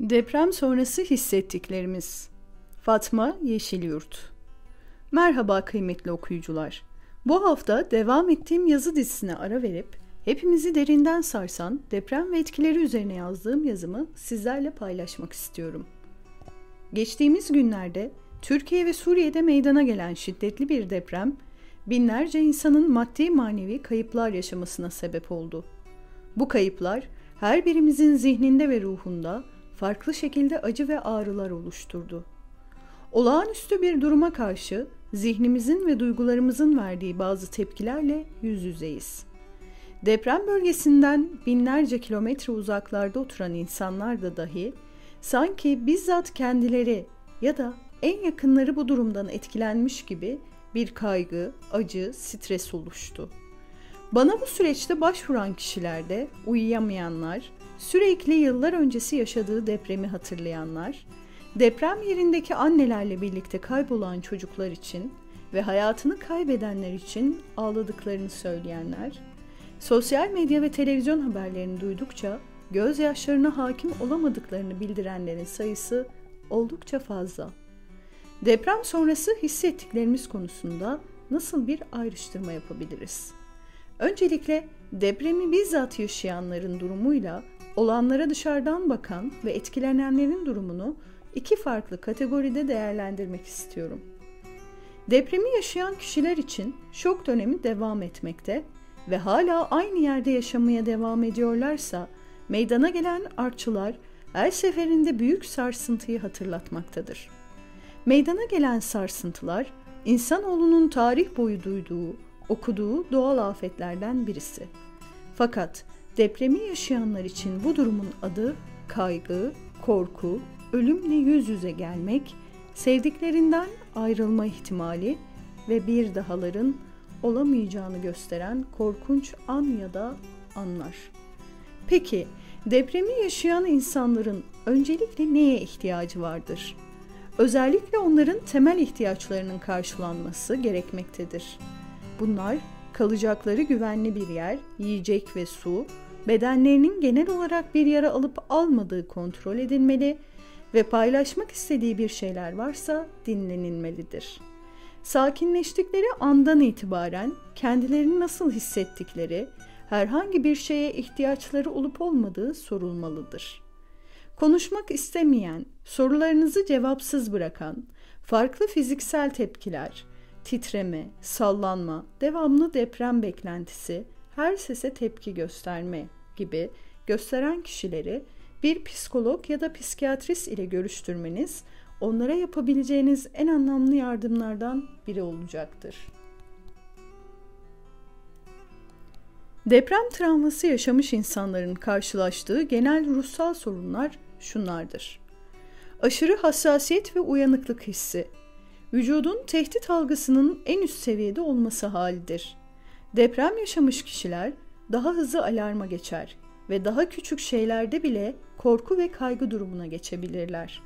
Deprem sonrası hissettiklerimiz. Fatma Yeşilyurt. Merhaba kıymetli okuyucular. Bu hafta devam ettiğim yazı dizisine ara verip hepimizi derinden sarsan deprem ve etkileri üzerine yazdığım yazımı sizlerle paylaşmak istiyorum. Geçtiğimiz günlerde Türkiye ve Suriye'de meydana gelen şiddetli bir deprem binlerce insanın maddi manevi kayıplar yaşamasına sebep oldu. Bu kayıplar her birimizin zihninde ve ruhunda farklı şekilde acı ve ağrılar oluşturdu. Olağanüstü bir duruma karşı zihnimizin ve duygularımızın verdiği bazı tepkilerle yüz yüzeyiz. Deprem bölgesinden binlerce kilometre uzaklarda oturan insanlar da dahi sanki bizzat kendileri ya da en yakınları bu durumdan etkilenmiş gibi bir kaygı, acı, stres oluştu. Bana bu süreçte başvuran kişilerde uyuyamayanlar, sürekli yıllar öncesi yaşadığı depremi hatırlayanlar, deprem yerindeki annelerle birlikte kaybolan çocuklar için ve hayatını kaybedenler için ağladıklarını söyleyenler, sosyal medya ve televizyon haberlerini duydukça gözyaşlarına hakim olamadıklarını bildirenlerin sayısı oldukça fazla. Deprem sonrası hissettiklerimiz konusunda nasıl bir ayrıştırma yapabiliriz? Öncelikle depremi bizzat yaşayanların durumuyla olanlara dışarıdan bakan ve etkilenenlerin durumunu iki farklı kategoride değerlendirmek istiyorum. Depremi yaşayan kişiler için şok dönemi devam etmekte ve hala aynı yerde yaşamaya devam ediyorlarsa meydana gelen artçılar her seferinde büyük sarsıntıyı hatırlatmaktadır. Meydana gelen sarsıntılar insanoğlunun tarih boyu duyduğu, okuduğu doğal afetlerden birisi. Fakat depremi yaşayanlar için bu durumun adı kaygı, korku, ölümle yüz yüze gelmek, sevdiklerinden ayrılma ihtimali ve bir dahaların olamayacağını gösteren korkunç an ya da anlar. Peki depremi yaşayan insanların öncelikle neye ihtiyacı vardır? Özellikle onların temel ihtiyaçlarının karşılanması gerekmektedir. Bunlar kalacakları güvenli bir yer, yiyecek ve su, bedenlerinin genel olarak bir yara alıp almadığı kontrol edilmeli ve paylaşmak istediği bir şeyler varsa dinlenilmelidir. Sakinleştikleri andan itibaren kendilerini nasıl hissettikleri, herhangi bir şeye ihtiyaçları olup olmadığı sorulmalıdır. Konuşmak istemeyen, sorularınızı cevapsız bırakan, farklı fiziksel tepkiler, titreme, sallanma, devamlı deprem beklentisi, her sese tepki gösterme gibi gösteren kişileri bir psikolog ya da psikiyatrist ile görüştürmeniz onlara yapabileceğiniz en anlamlı yardımlardan biri olacaktır. Deprem travması yaşamış insanların karşılaştığı genel ruhsal sorunlar şunlardır. Aşırı hassasiyet ve uyanıklık hissi, vücudun tehdit algısının en üst seviyede olması halidir. Deprem yaşamış kişiler daha hızlı alarma geçer ve daha küçük şeylerde bile korku ve kaygı durumuna geçebilirler.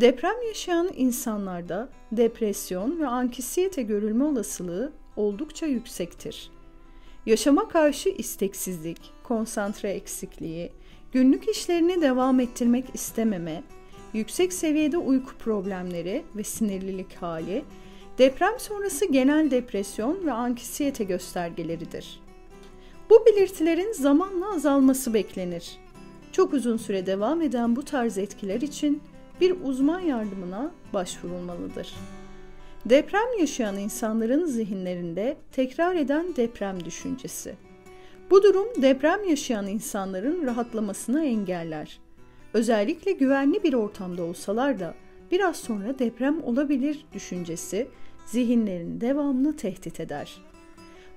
Deprem yaşayan insanlarda depresyon ve ankisiyete görülme olasılığı oldukça yüksektir. Yaşama karşı isteksizlik, konsantre eksikliği, günlük işlerini devam ettirmek istememe, yüksek seviyede uyku problemleri ve sinirlilik hali, deprem sonrası genel depresyon ve ankisiyete göstergeleridir. Bu belirtilerin zamanla azalması beklenir. Çok uzun süre devam eden bu tarz etkiler için bir uzman yardımına başvurulmalıdır. Deprem yaşayan insanların zihinlerinde tekrar eden deprem düşüncesi. Bu durum deprem yaşayan insanların rahatlamasını engeller. Özellikle güvenli bir ortamda olsalar da biraz sonra deprem olabilir düşüncesi zihinlerini devamlı tehdit eder.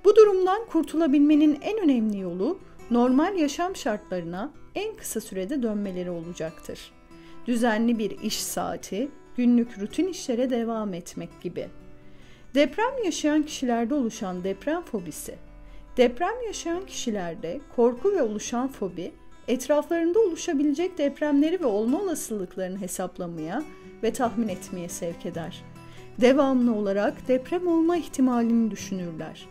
Bu durumdan kurtulabilmenin en önemli yolu normal yaşam şartlarına en kısa sürede dönmeleri olacaktır. Düzenli bir iş saati, günlük rutin işlere devam etmek gibi. Deprem yaşayan kişilerde oluşan deprem fobisi. Deprem yaşayan kişilerde korku ve oluşan fobi etraflarında oluşabilecek depremleri ve olma olasılıklarını hesaplamaya ve tahmin etmeye sevk eder. Devamlı olarak deprem olma ihtimalini düşünürler.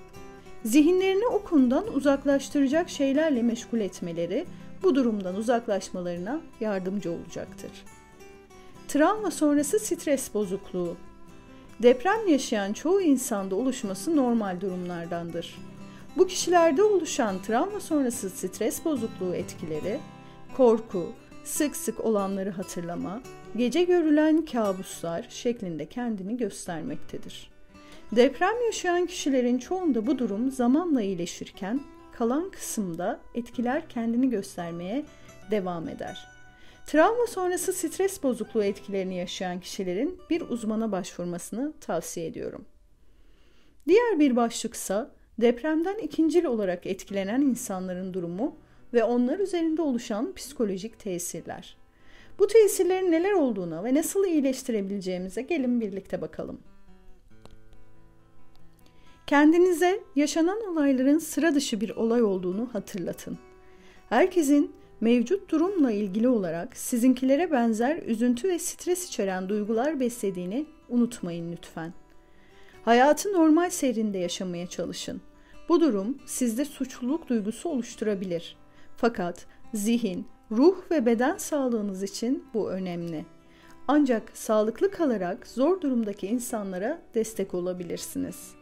Zihinlerini o konudan uzaklaştıracak şeylerle meşgul etmeleri bu durumdan uzaklaşmalarına yardımcı olacaktır. Travma sonrası stres bozukluğu. Deprem yaşayan çoğu insanda oluşması normal durumlardandır. Bu kişilerde oluşan travma sonrası stres bozukluğu etkileri korku, sık sık olanları hatırlama, gece görülen kabuslar şeklinde kendini göstermektedir. Deprem yaşayan kişilerin çoğunda bu durum zamanla iyileşirken kalan kısımda etkiler kendini göstermeye devam eder. Travma sonrası stres bozukluğu etkilerini yaşayan kişilerin bir uzmana başvurmasını tavsiye ediyorum. Diğer bir başlıksa depremden ikincil olarak etkilenen insanların durumu ve onlar üzerinde oluşan psikolojik tesirler. Bu tesirlerin neler olduğuna ve nasıl iyileştirebileceğimize gelin birlikte bakalım. Kendinize yaşanan olayların sıra dışı bir olay olduğunu hatırlatın. Herkesin mevcut durumla ilgili olarak sizinkilere benzer üzüntü ve stres içeren duygular beslediğini unutmayın lütfen. Hayatı normal seyrinde yaşamaya çalışın. Bu durum sizde suçluluk duygusu oluşturabilir. Fakat zihin, ruh ve beden sağlığınız için bu önemli. Ancak sağlıklı kalarak zor durumdaki insanlara destek olabilirsiniz.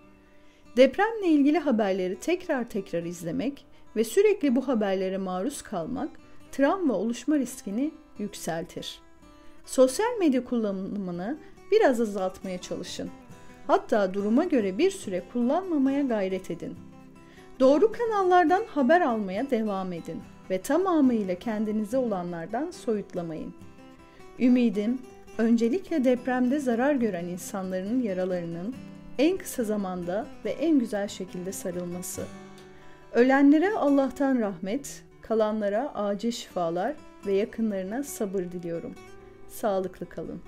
Depremle ilgili haberleri tekrar tekrar izlemek ve sürekli bu haberlere maruz kalmak travma oluşma riskini yükseltir. Sosyal medya kullanımını biraz azaltmaya çalışın. Hatta duruma göre bir süre kullanmamaya gayret edin. Doğru kanallardan haber almaya devam edin ve tamamıyla kendinize olanlardan soyutlamayın. Ümidim, öncelikle depremde zarar gören insanların yaralarının en kısa zamanda ve en güzel şekilde sarılması. Ölenlere Allah'tan rahmet, kalanlara acil şifalar ve yakınlarına sabır diliyorum. Sağlıklı kalın.